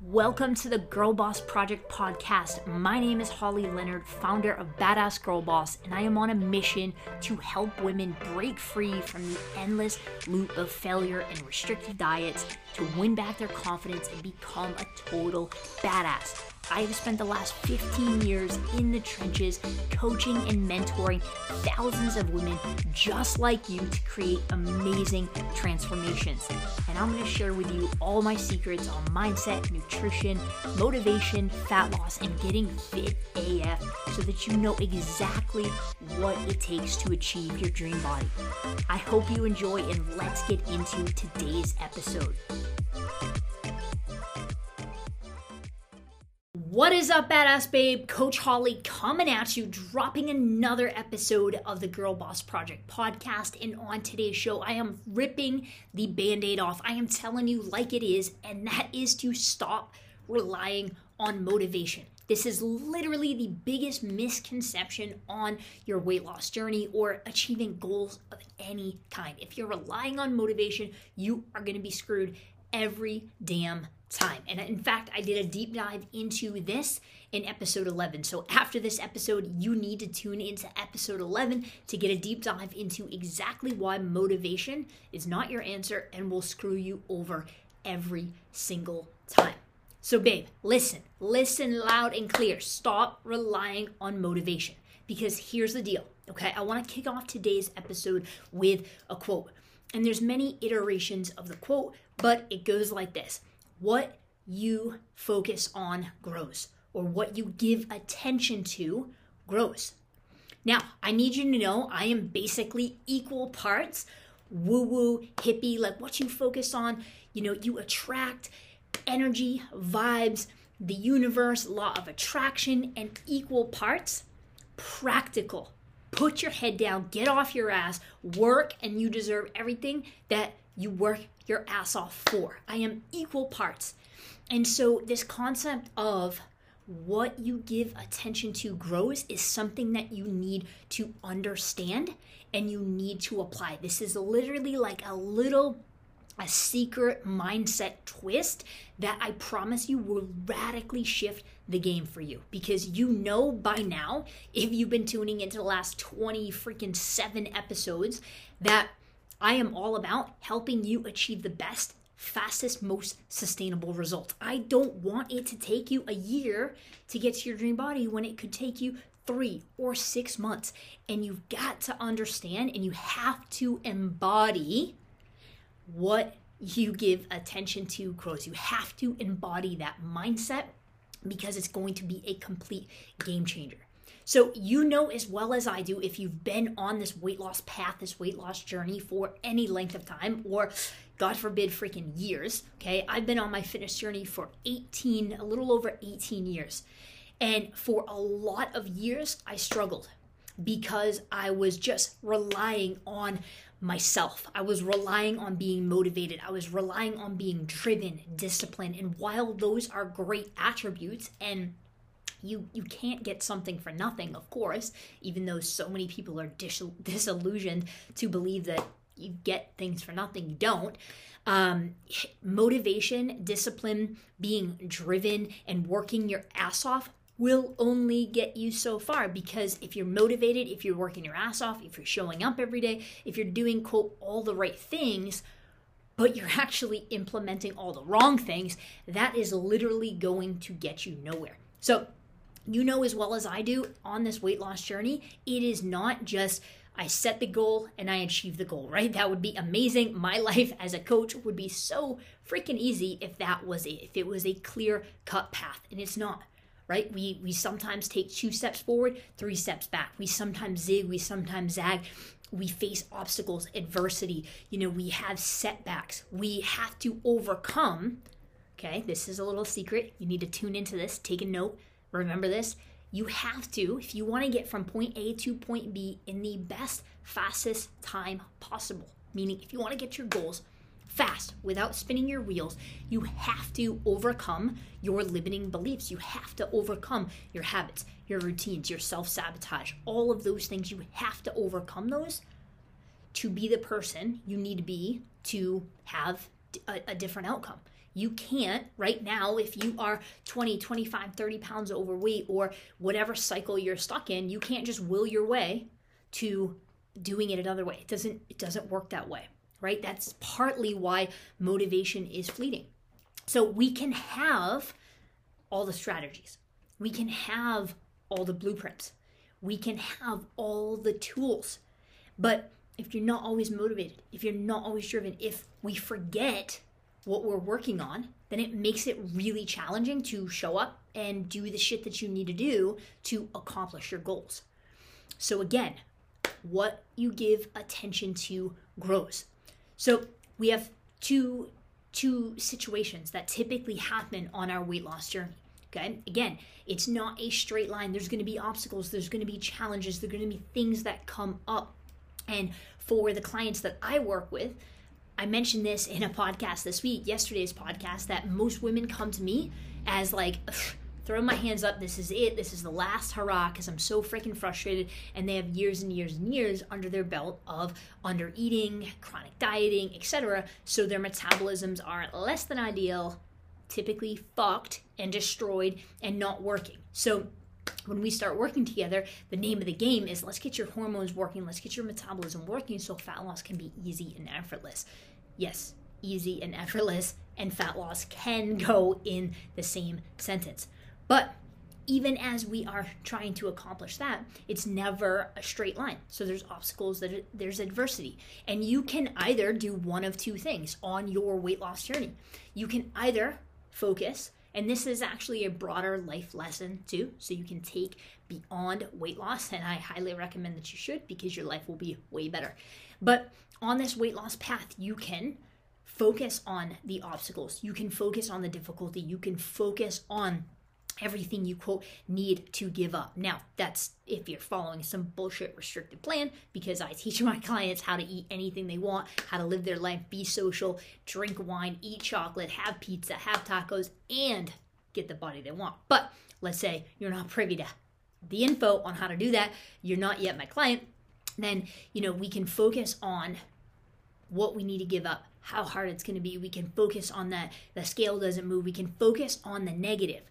Welcome to the Girl Boss Project podcast. My name is Holly Leonard, founder of Badass Girl Boss, and I am on a mission to help women break free from the endless loop of failure and restrictive diets to win back their confidence and become a total badass. I have spent the last 15 years in the trenches coaching and mentoring thousands of women just like you to create amazing transformations. And I'm going to share with you all my secrets on mindset, nutrition, motivation, fat loss, and getting fit AF so that you know exactly what it takes to achieve your dream body. I hope you enjoy, and let's get into today's episode. What is up, badass babe? Coach Holly coming at you, dropping another episode of the Girl Boss Project podcast. And on today's show, I am ripping the band aid off. I am telling you like it is, and that is to stop relying on motivation. This is literally the biggest misconception on your weight loss journey or achieving goals of any kind. If you're relying on motivation, you are going to be screwed every damn time. And in fact, I did a deep dive into this in episode 11. So after this episode, you need to tune into episode 11 to get a deep dive into exactly why motivation is not your answer and will screw you over every single time. So, babe, listen, listen loud and clear. Stop relying on motivation because here's the deal. Okay, I want to kick off today's episode with a quote. And there's many iterations of the quote, but it goes like this what you focus on grows, or what you give attention to grows. Now, I need you to know I am basically equal parts woo woo, hippie, like what you focus on, you know, you attract energy, vibes, the universe, law of attraction, and equal parts practical. Put your head down, get off your ass, work, and you deserve everything that you work your ass off for. I am equal parts. And so, this concept of what you give attention to grows is something that you need to understand and you need to apply. This is literally like a little a secret mindset twist that I promise you will radically shift the game for you because you know by now if you've been tuning into the last 20 freaking 7 episodes that I am all about helping you achieve the best, fastest, most sustainable results. I don't want it to take you a year to get to your dream body when it could take you three or six months. And you've got to understand and you have to embody what you give attention to grows. You have to embody that mindset because it's going to be a complete game changer. So, you know as well as I do, if you've been on this weight loss path, this weight loss journey for any length of time, or God forbid, freaking years, okay? I've been on my fitness journey for 18, a little over 18 years. And for a lot of years, I struggled because I was just relying on myself. I was relying on being motivated. I was relying on being driven, disciplined. And while those are great attributes and you you can't get something for nothing, of course, even though so many people are dis- disillusioned to believe that you get things for nothing. You don't. Um, motivation, discipline, being driven, and working your ass off will only get you so far because if you're motivated, if you're working your ass off, if you're showing up every day, if you're doing, quote, all the right things, but you're actually implementing all the wrong things, that is literally going to get you nowhere. So, you know as well as I do on this weight loss journey, it is not just I set the goal and I achieve the goal, right? That would be amazing. My life as a coach would be so freaking easy if that was it, if it was a clear cut path, and it's not. Right? We we sometimes take two steps forward, three steps back. We sometimes zig, we sometimes zag. We face obstacles, adversity. You know, we have setbacks. We have to overcome. Okay, this is a little secret. You need to tune into this, take a note Remember this? You have to, if you want to get from point A to point B in the best, fastest time possible, meaning if you want to get your goals fast without spinning your wheels, you have to overcome your limiting beliefs. You have to overcome your habits, your routines, your self sabotage, all of those things. You have to overcome those to be the person you need to be to have a, a different outcome You can't right now, if you are 20, 25, 30 pounds overweight or whatever cycle you're stuck in, you can't just will your way to doing it another way. It doesn't it doesn't work that way, right? That's partly why motivation is fleeting. So we can have all the strategies. We can have all the blueprints. We can have all the tools. But if you're not always motivated, if you're not always driven, if we forget what we're working on, then it makes it really challenging to show up and do the shit that you need to do to accomplish your goals. So, again, what you give attention to grows. So, we have two two situations that typically happen on our weight loss journey. Okay. Again, it's not a straight line. There's going to be obstacles, there's going to be challenges, there's going to be things that come up. And for the clients that I work with, I mentioned this in a podcast this week, yesterday's podcast, that most women come to me as like, throw my hands up, this is it, this is the last hurrah, because I'm so freaking frustrated. And they have years and years and years under their belt of under eating, chronic dieting, etc. So their metabolisms are less than ideal, typically fucked and destroyed and not working. So when we start working together, the name of the game is let's get your hormones working, let's get your metabolism working so fat loss can be easy and effortless. Yes, easy and effortless and fat loss can go in the same sentence. But even as we are trying to accomplish that, it's never a straight line. So there's obstacles, that there's adversity. And you can either do one of two things on your weight loss journey. You can either focus and this is actually a broader life lesson too, so you can take beyond weight loss. And I highly recommend that you should because your life will be way better. But on this weight loss path, you can focus on the obstacles, you can focus on the difficulty, you can focus on everything you quote need to give up. Now, that's if you're following some bullshit restricted plan because I teach my clients how to eat anything they want, how to live their life, be social, drink wine, eat chocolate, have pizza, have tacos, and get the body they want. But let's say you're not privy to the info on how to do that, you're not yet my client, then, you know, we can focus on what we need to give up, how hard it's going to be. We can focus on that the scale doesn't move. We can focus on the negative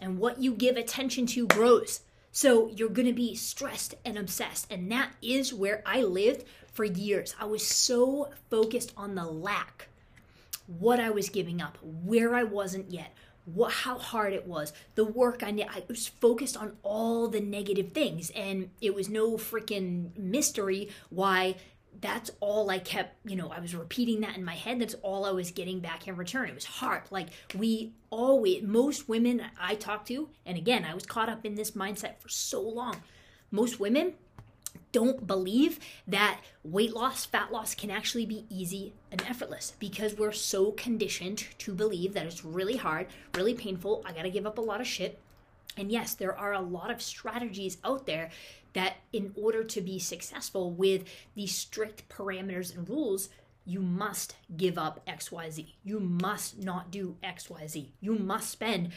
and what you give attention to grows. So you're going to be stressed and obsessed. And that is where I lived for years. I was so focused on the lack, what I was giving up, where I wasn't yet, what, how hard it was, the work I did. I was focused on all the negative things. And it was no freaking mystery why that's all I kept, you know, I was repeating that in my head. That's all I was getting back in return. It was hard. Like we always, most women I talk to, and again, I was caught up in this mindset for so long. Most women don't believe that weight loss, fat loss can actually be easy and effortless because we're so conditioned to believe that it's really hard, really painful. I got to give up a lot of shit. And yes, there are a lot of strategies out there that in order to be successful with these strict parameters and rules, you must give up XYZ. You must not do XYZ. You must spend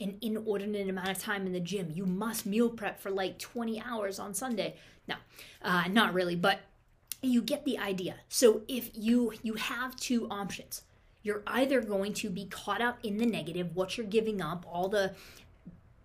an inordinate amount of time in the gym. You must meal prep for like 20 hours on Sunday. No, uh, not really, but you get the idea. So if you you have two options, you're either going to be caught up in the negative, what you're giving up, all the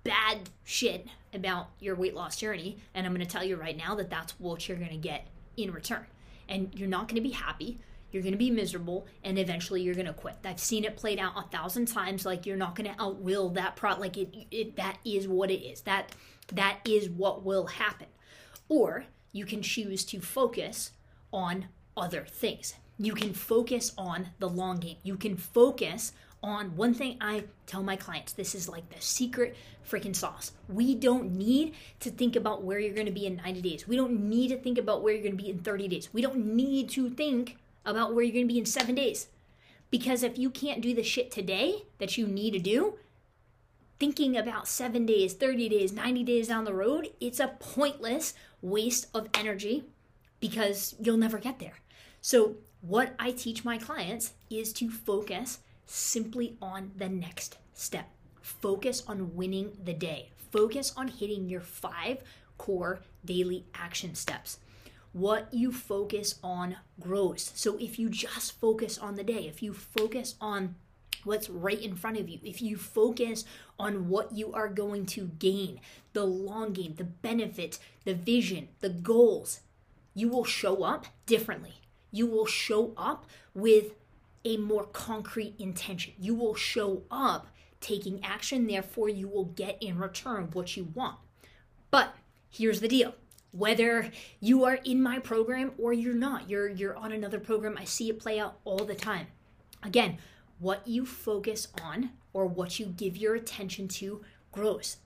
bad shit about your weight loss journey. And I'm going to tell you right now that that's what you're going to get in return. And you're not going to be happy. You're going to be miserable and eventually you're going to quit. I've seen it played out a thousand times. Like you're not going to outwill that pro. Like it, it, that is what it is. That, that is what will happen. Or you can choose to focus on other things. You can focus on the long game. You can focus on one thing I tell my clients this is like the secret freaking sauce. We don't need to think about where you're going to be in 90 days. We don't need to think about where you're going to be in 30 days. We don't need to think about where you're going to be in seven days. Because if you can't do the shit today that you need to do, thinking about seven days, 30 days, 90 days down the road, it's a pointless waste of energy because you'll never get there. So, what I teach my clients is to focus simply on the next step. Focus on winning the day. Focus on hitting your five core daily action steps. What you focus on grows. So if you just focus on the day, if you focus on what's right in front of you, if you focus on what you are going to gain, the long game, the benefits, the vision, the goals, you will show up differently. You will show up with a more concrete intention. You will show up taking action, therefore, you will get in return what you want. But here's the deal whether you are in my program or you're not you're you're on another program i see it play out all the time again what you focus on or what you give your attention to grows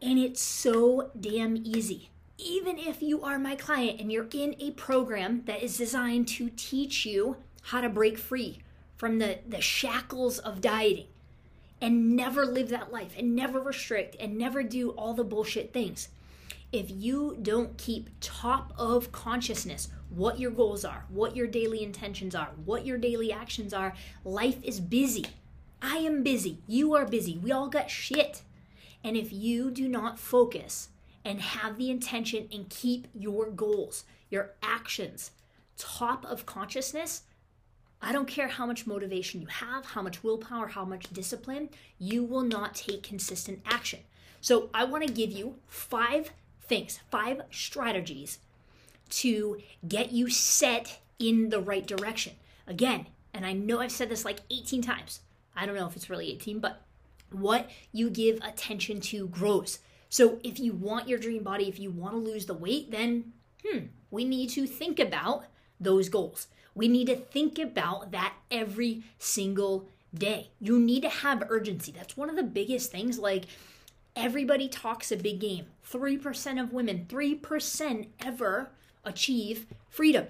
and it's so damn easy even if you are my client and you're in a program that is designed to teach you how to break free from the, the shackles of dieting and never live that life and never restrict and never do all the bullshit things if you don't keep top of consciousness what your goals are, what your daily intentions are, what your daily actions are, life is busy. I am busy. You are busy. We all got shit. And if you do not focus and have the intention and keep your goals, your actions top of consciousness, I don't care how much motivation you have, how much willpower, how much discipline, you will not take consistent action. So, I want to give you five things, five strategies to get you set in the right direction. Again, and I know I've said this like 18 times. I don't know if it's really 18, but what you give attention to grows. So if you want your dream body, if you want to lose the weight, then hmm, we need to think about those goals. We need to think about that every single day. You need to have urgency. That's one of the biggest things. Like, Everybody talks a big game. 3% of women, 3% ever achieve freedom.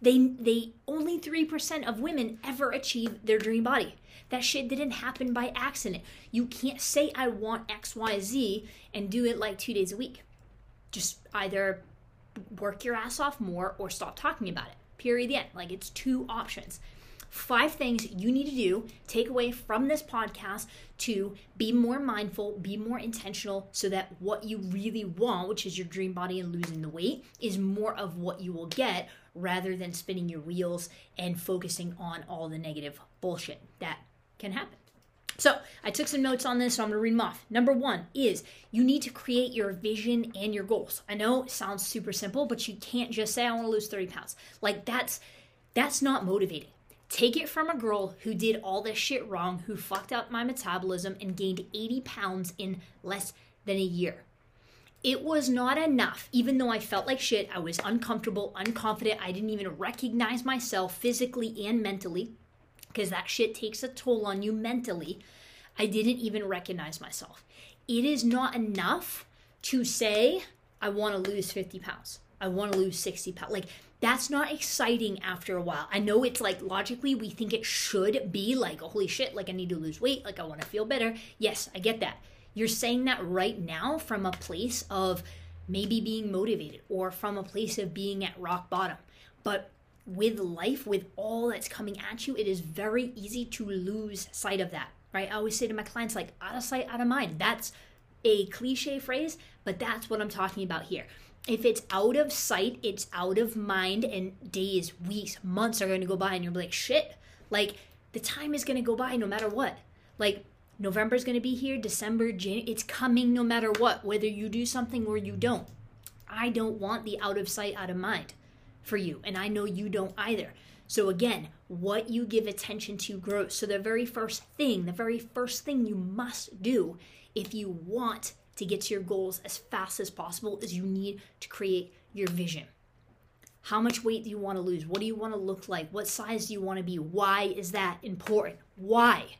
They they only 3% of women ever achieve their dream body. That shit didn't happen by accident. You can't say I want XYZ and do it like 2 days a week. Just either work your ass off more or stop talking about it. Period. The end. Like it's two options five things you need to do, take away from this podcast to be more mindful, be more intentional, so that what you really want, which is your dream body and losing the weight, is more of what you will get rather than spinning your wheels and focusing on all the negative bullshit that can happen. So I took some notes on this, so I'm gonna read them off. Number one is you need to create your vision and your goals. I know it sounds super simple, but you can't just say I want to lose 30 pounds. Like that's that's not motivating. Take it from a girl who did all this shit wrong, who fucked up my metabolism and gained 80 pounds in less than a year. It was not enough, even though I felt like shit. I was uncomfortable, unconfident. I didn't even recognize myself physically and mentally because that shit takes a toll on you mentally. I didn't even recognize myself. It is not enough to say, I want to lose 50 pounds. I want to lose 60 pounds. Like, that's not exciting after a while. I know it's like logically we think it should be like, holy shit, like I need to lose weight, like I want to feel better. Yes, I get that. You're saying that right now from a place of maybe being motivated or from a place of being at rock bottom. But with life, with all that's coming at you, it is very easy to lose sight of that, right? I always say to my clients, like, out of sight, out of mind. That's a cliche phrase, but that's what I'm talking about here if it's out of sight, it's out of mind, and days, weeks, months are going to go by, and you're like, shit, like the time is going to go by no matter what. Like November's going to be here, December, January, it's coming no matter what, whether you do something or you don't. I don't want the out of sight, out of mind for you, and I know you don't either. So, again, what you give attention to grows. So, the very first thing, the very first thing you must do if you want to get to your goals as fast as possible is you need to create your vision. How much weight do you want to lose? What do you want to look like? What size do you want to be? Why is that important? Why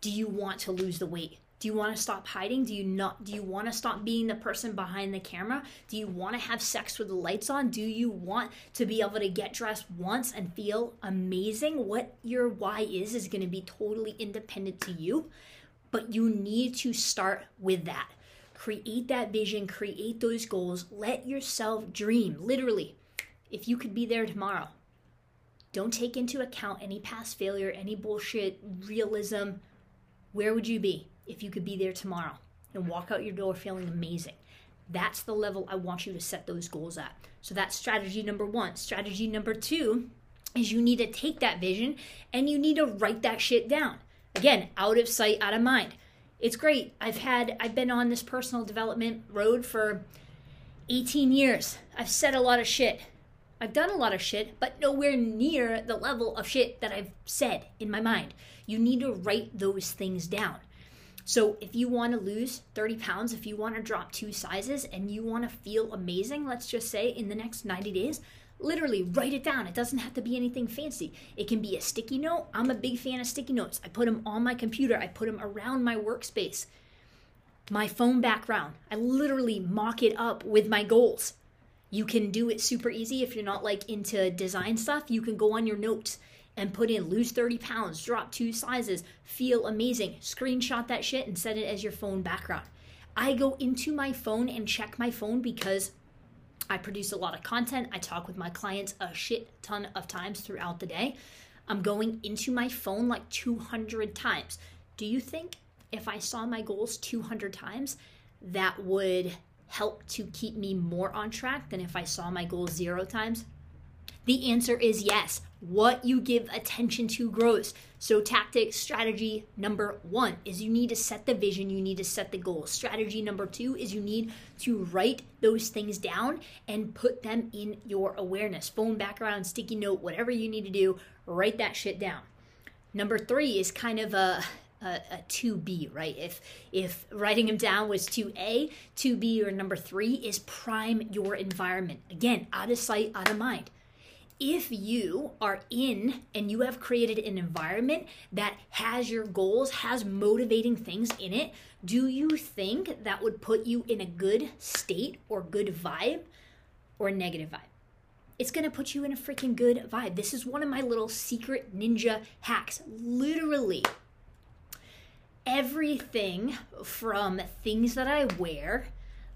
do you want to lose the weight? Do you want to stop hiding? Do you not do you want to stop being the person behind the camera? Do you want to have sex with the lights on? Do you want to be able to get dressed once and feel amazing? What your why is is going to be totally independent to you, but you need to start with that create that vision, create those goals, let yourself dream. Literally, if you could be there tomorrow, don't take into account any past failure, any bullshit, realism. Where would you be if you could be there tomorrow and walk out your door feeling amazing? That's the level I want you to set those goals at. So that's strategy number one. Strategy number two is you need to take that vision and you need to write that shit down. Again, out of sight, out of mind. It's great. I've had I've been on this personal development road for 18 years. I've said a lot of shit. I've done a lot of shit, but nowhere near the level of shit that I've said in my mind. You need to write those things down. So, if you want to lose 30 pounds, if you want to drop two sizes, and you want to feel amazing, let's just say in the next 90 days, literally write it down. It doesn't have to be anything fancy. It can be a sticky note. I'm a big fan of sticky notes. I put them on my computer, I put them around my workspace, my phone background. I literally mock it up with my goals. You can do it super easy if you're not like into design stuff. You can go on your notes and put in lose 30 pounds, drop two sizes, feel amazing. Screenshot that shit and set it as your phone background. I go into my phone and check my phone because I produce a lot of content. I talk with my clients a shit ton of times throughout the day. I'm going into my phone like 200 times. Do you think if I saw my goals 200 times, that would help to keep me more on track than if I saw my goals zero times? The answer is yes. What you give attention to grows. So, tactic strategy number one is you need to set the vision, you need to set the goal. Strategy number two is you need to write those things down and put them in your awareness. Phone background, sticky note, whatever you need to do, write that shit down. Number three is kind of a a, a 2b right if if writing them down was 2a 2b or number three is prime your environment again out of sight out of mind if you are in and you have created an environment that has your goals, has motivating things in it, do you think that would put you in a good state or good vibe or a negative vibe? It's gonna put you in a freaking good vibe. This is one of my little secret ninja hacks. Literally, everything from things that I wear,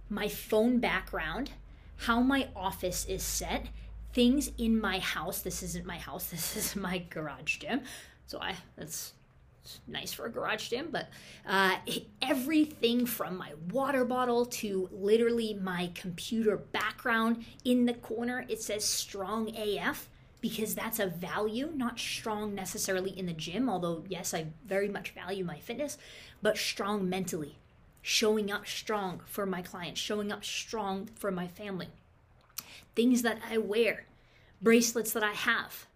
my phone background, how my office is set, things in my house. This isn't my house. This is my garage gym. So I that's nice for a garage gym, but uh, everything from my water bottle to literally my computer background in the corner, it says strong AF because that's a value, not strong necessarily in the gym, although, yes, I very much value my fitness, but strong mentally, showing up strong for my clients, showing up strong for my family things that I wear, bracelets that I have.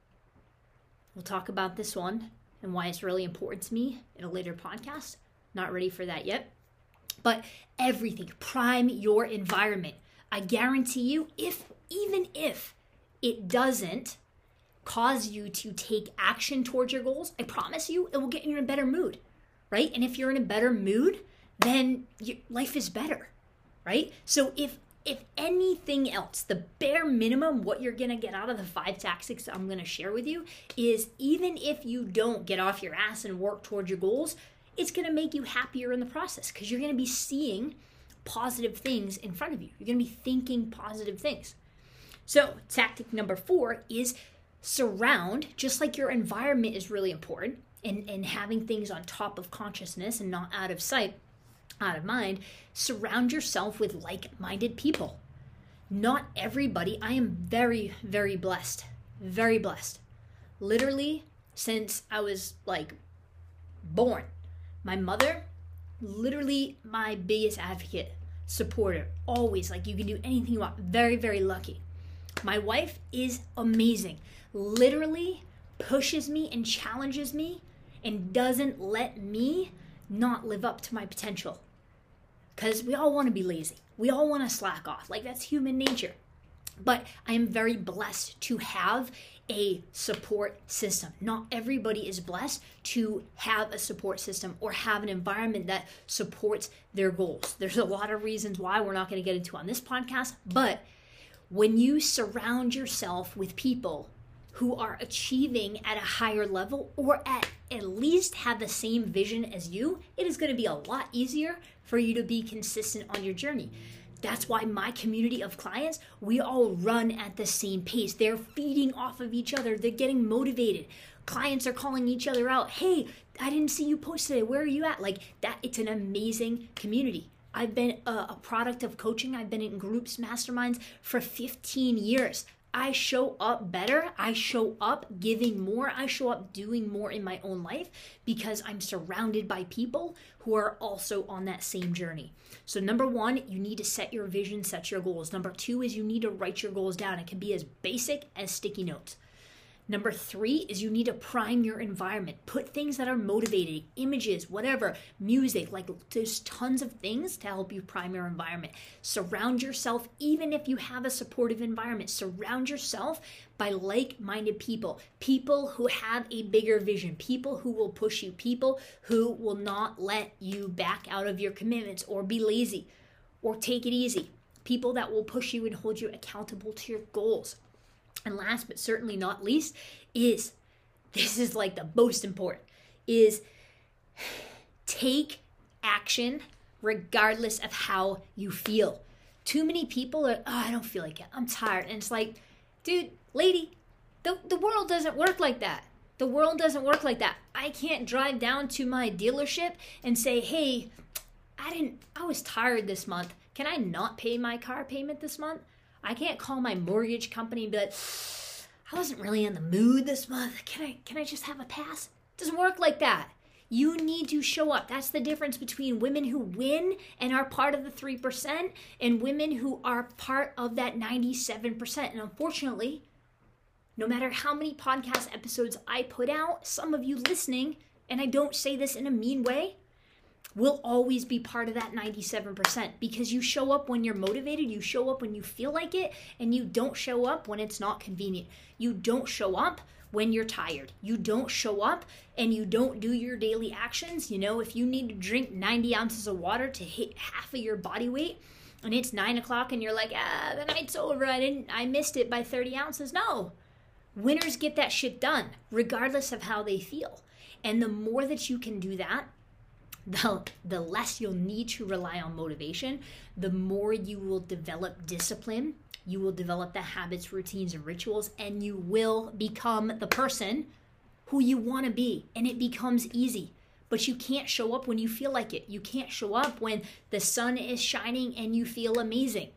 We'll talk about this one and why it's really important to me in a later podcast. Not ready for that yet. But everything, prime your environment. I guarantee you, if even if it doesn't cause you to take action towards your goals, I promise you it will get you in a better mood, right? And if you're in a better mood, then your life is better, right? So if if anything else, the bare minimum, what you're gonna get out of the five tactics I'm gonna share with you is even if you don't get off your ass and work towards your goals, it's gonna make you happier in the process because you're gonna be seeing positive things in front of you. You're gonna be thinking positive things. So, tactic number four is surround, just like your environment is really important and, and having things on top of consciousness and not out of sight out of mind, surround yourself with like minded people. Not everybody, I am very, very blessed. Very blessed. Literally, since I was like born, my mother, literally my biggest advocate, supporter, always like you can do anything you want. Very, very lucky. My wife is amazing. Literally pushes me and challenges me and doesn't let me not live up to my potential because we all want to be lazy. We all want to slack off. Like that's human nature. But I am very blessed to have a support system. Not everybody is blessed to have a support system or have an environment that supports their goals. There's a lot of reasons why we're not going to get into on this podcast, but when you surround yourself with people who are achieving at a higher level or at at least have the same vision as you, it is going to be a lot easier for you to be consistent on your journey. That's why my community of clients, we all run at the same pace. They're feeding off of each other, they're getting motivated. Clients are calling each other out. Hey, I didn't see you post today. Where are you at? Like that, it's an amazing community. I've been a, a, product of coaching. I've been in groups, masterminds for 15 years. I show up better. I show up giving more. I show up doing more in my own life because I'm surrounded by people who are also on that same journey. So, number one, you need to set your vision, set your goals. Number two is you need to write your goals down. It can be as basic as sticky notes. Number three is you need to prime your environment. Put things that are motivating, images, whatever, music, like there's tons of things to help you prime your environment. Surround yourself, even if you have a supportive environment, surround yourself by like minded people, people who have a bigger vision, people who will push you, people who will not let you back out of your commitments or be lazy or take it easy, people that will push you and hold you accountable to your goals. And last but certainly not least is this is like the most important is take action regardless of how you feel. Too many people are, oh, I don't feel like it. I'm tired. And it's like, dude, lady, the, the world doesn't work like that. The world doesn't work like that. I can't drive down to my dealership and say, hey, I didn't, I was tired this month. Can I not pay my car payment this month? I can't call my mortgage company and be like, I wasn't really in the mood this month. Can I can I just have a pass? It doesn't work like that. You need to show up. That's the difference between women who win and are part of the 3% and women who are part of that 97%. And unfortunately, no matter how many podcast episodes I put out, some of you listening, and I don't say this in a mean way, will always be part of that 97% because you show up when you're motivated, you show up when you feel like it, and you don't show up when it's not convenient. You don't show up when you're tired. You don't show up and you don't do your daily actions. You know, if you need to drink 90 ounces of water to hit half of your body weight, and it's nine o'clock and you're like, ah, the night's over. I didn't, I missed it by 30 ounces. No. Winners get that shit done, regardless of how they feel. And the more that you can do that, the, the less you'll need to rely on motivation, the more you will develop discipline, you will develop the habits, routines, and rituals, and you will become the person who you want to be. And it becomes easy. But you can't show up when you feel like it. You can't show up when the sun is shining and you feel amazing.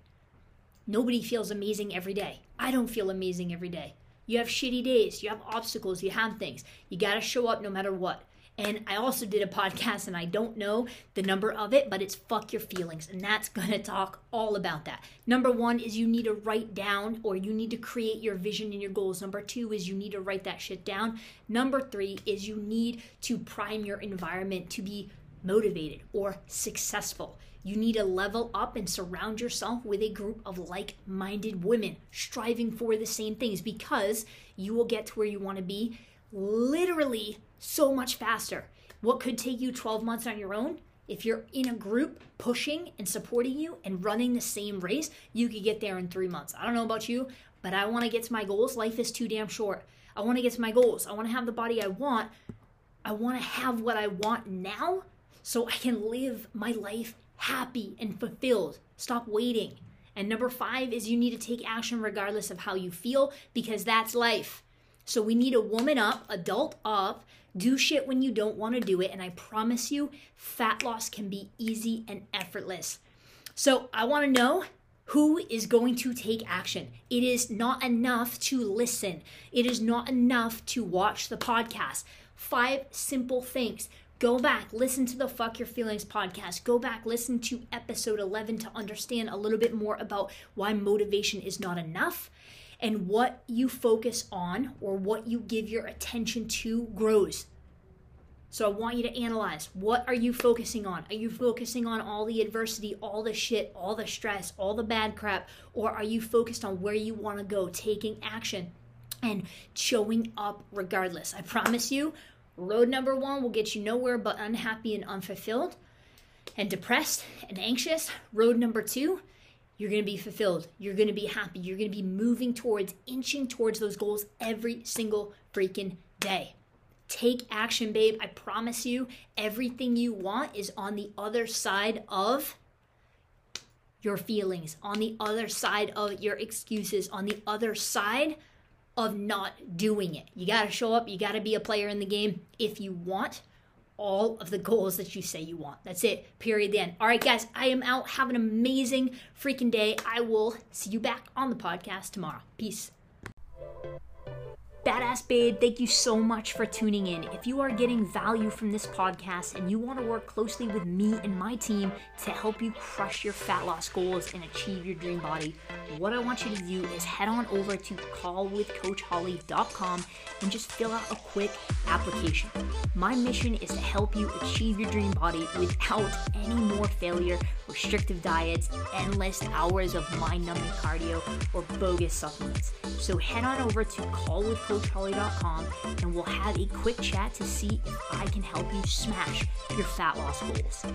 Nobody feels amazing every day. I don't feel amazing every day. You have shitty days, you have obstacles, you have things. You got to show up no matter what. And I also did a podcast, and I don't know the number of it, but it's Fuck Your Feelings. And that's to talk all about that. Number one is you need to write down or you need to create your vision and your goals. Number two is you need to write that shit down. Number three is you need to prime your environment to be motivated or successful. You need to level up and surround yourself with a group of like minded women striving for the same things because you will get to where you want to be literally so much faster. What could take you 12 months on your own, if you're in a group pushing and supporting you and running the same race, you could get there in three months. I don't know about you, but I want to get to my goals. Life is too damn short. I want to get to my goals. I want to have the body I want. I want to have what I want now so I can live my life happy and fulfilled. Stop waiting. And number five is you need to take action regardless of how you feel because that's life. So we need to woman up, adult up, do shit when you don't want to do it. And I promise you, fat loss can be easy and effortless. So I want to know who is going to take action. It is not enough to listen, it is not enough to watch the podcast. Five simple things. Go back, listen to the Fuck Your Feelings podcast. Go back, listen to episode 11 to understand a little bit more about why motivation is not enough and what you focus on or what you give your attention to grows. So I want you to analyze what are you focusing on? Are you focusing on all the adversity, all the shit, all the stress, all the bad crap or are you focused on where you want to go, taking action and showing up regardless? I promise you, road number 1 will get you nowhere but unhappy and unfulfilled and depressed and anxious. Road number 2 you're going to be fulfilled. You're going to be happy. You're going to be moving towards, inching towards those goals every single freaking day. Take action, babe. I promise you, everything you want is on the other side of your feelings, on the other side of your excuses, on the other side of not doing it. You got to show up. You got to be a player in the game if you want all of the goals that you say you want. That's it. Period. The end. All right, guys, I am out. Have an amazing freaking day. I will see you back on the podcast tomorrow. Peace. Badass Babe, thank you so much for tuning in. If you are getting value from this podcast and you want to work closely with me and my team to help you crush your fat loss goals and achieve your dream body, what I want you to do is head on over to callwithcoachholly.com and just fill out a quick application. My mission is to help you achieve your dream body without any more failure, restrictive diets, endless hours of mind numbing cardio, or bogus supplements. So head on over to callwithcoachholly.com and we'll have a quick chat to see if I can help you smash your fat loss goals.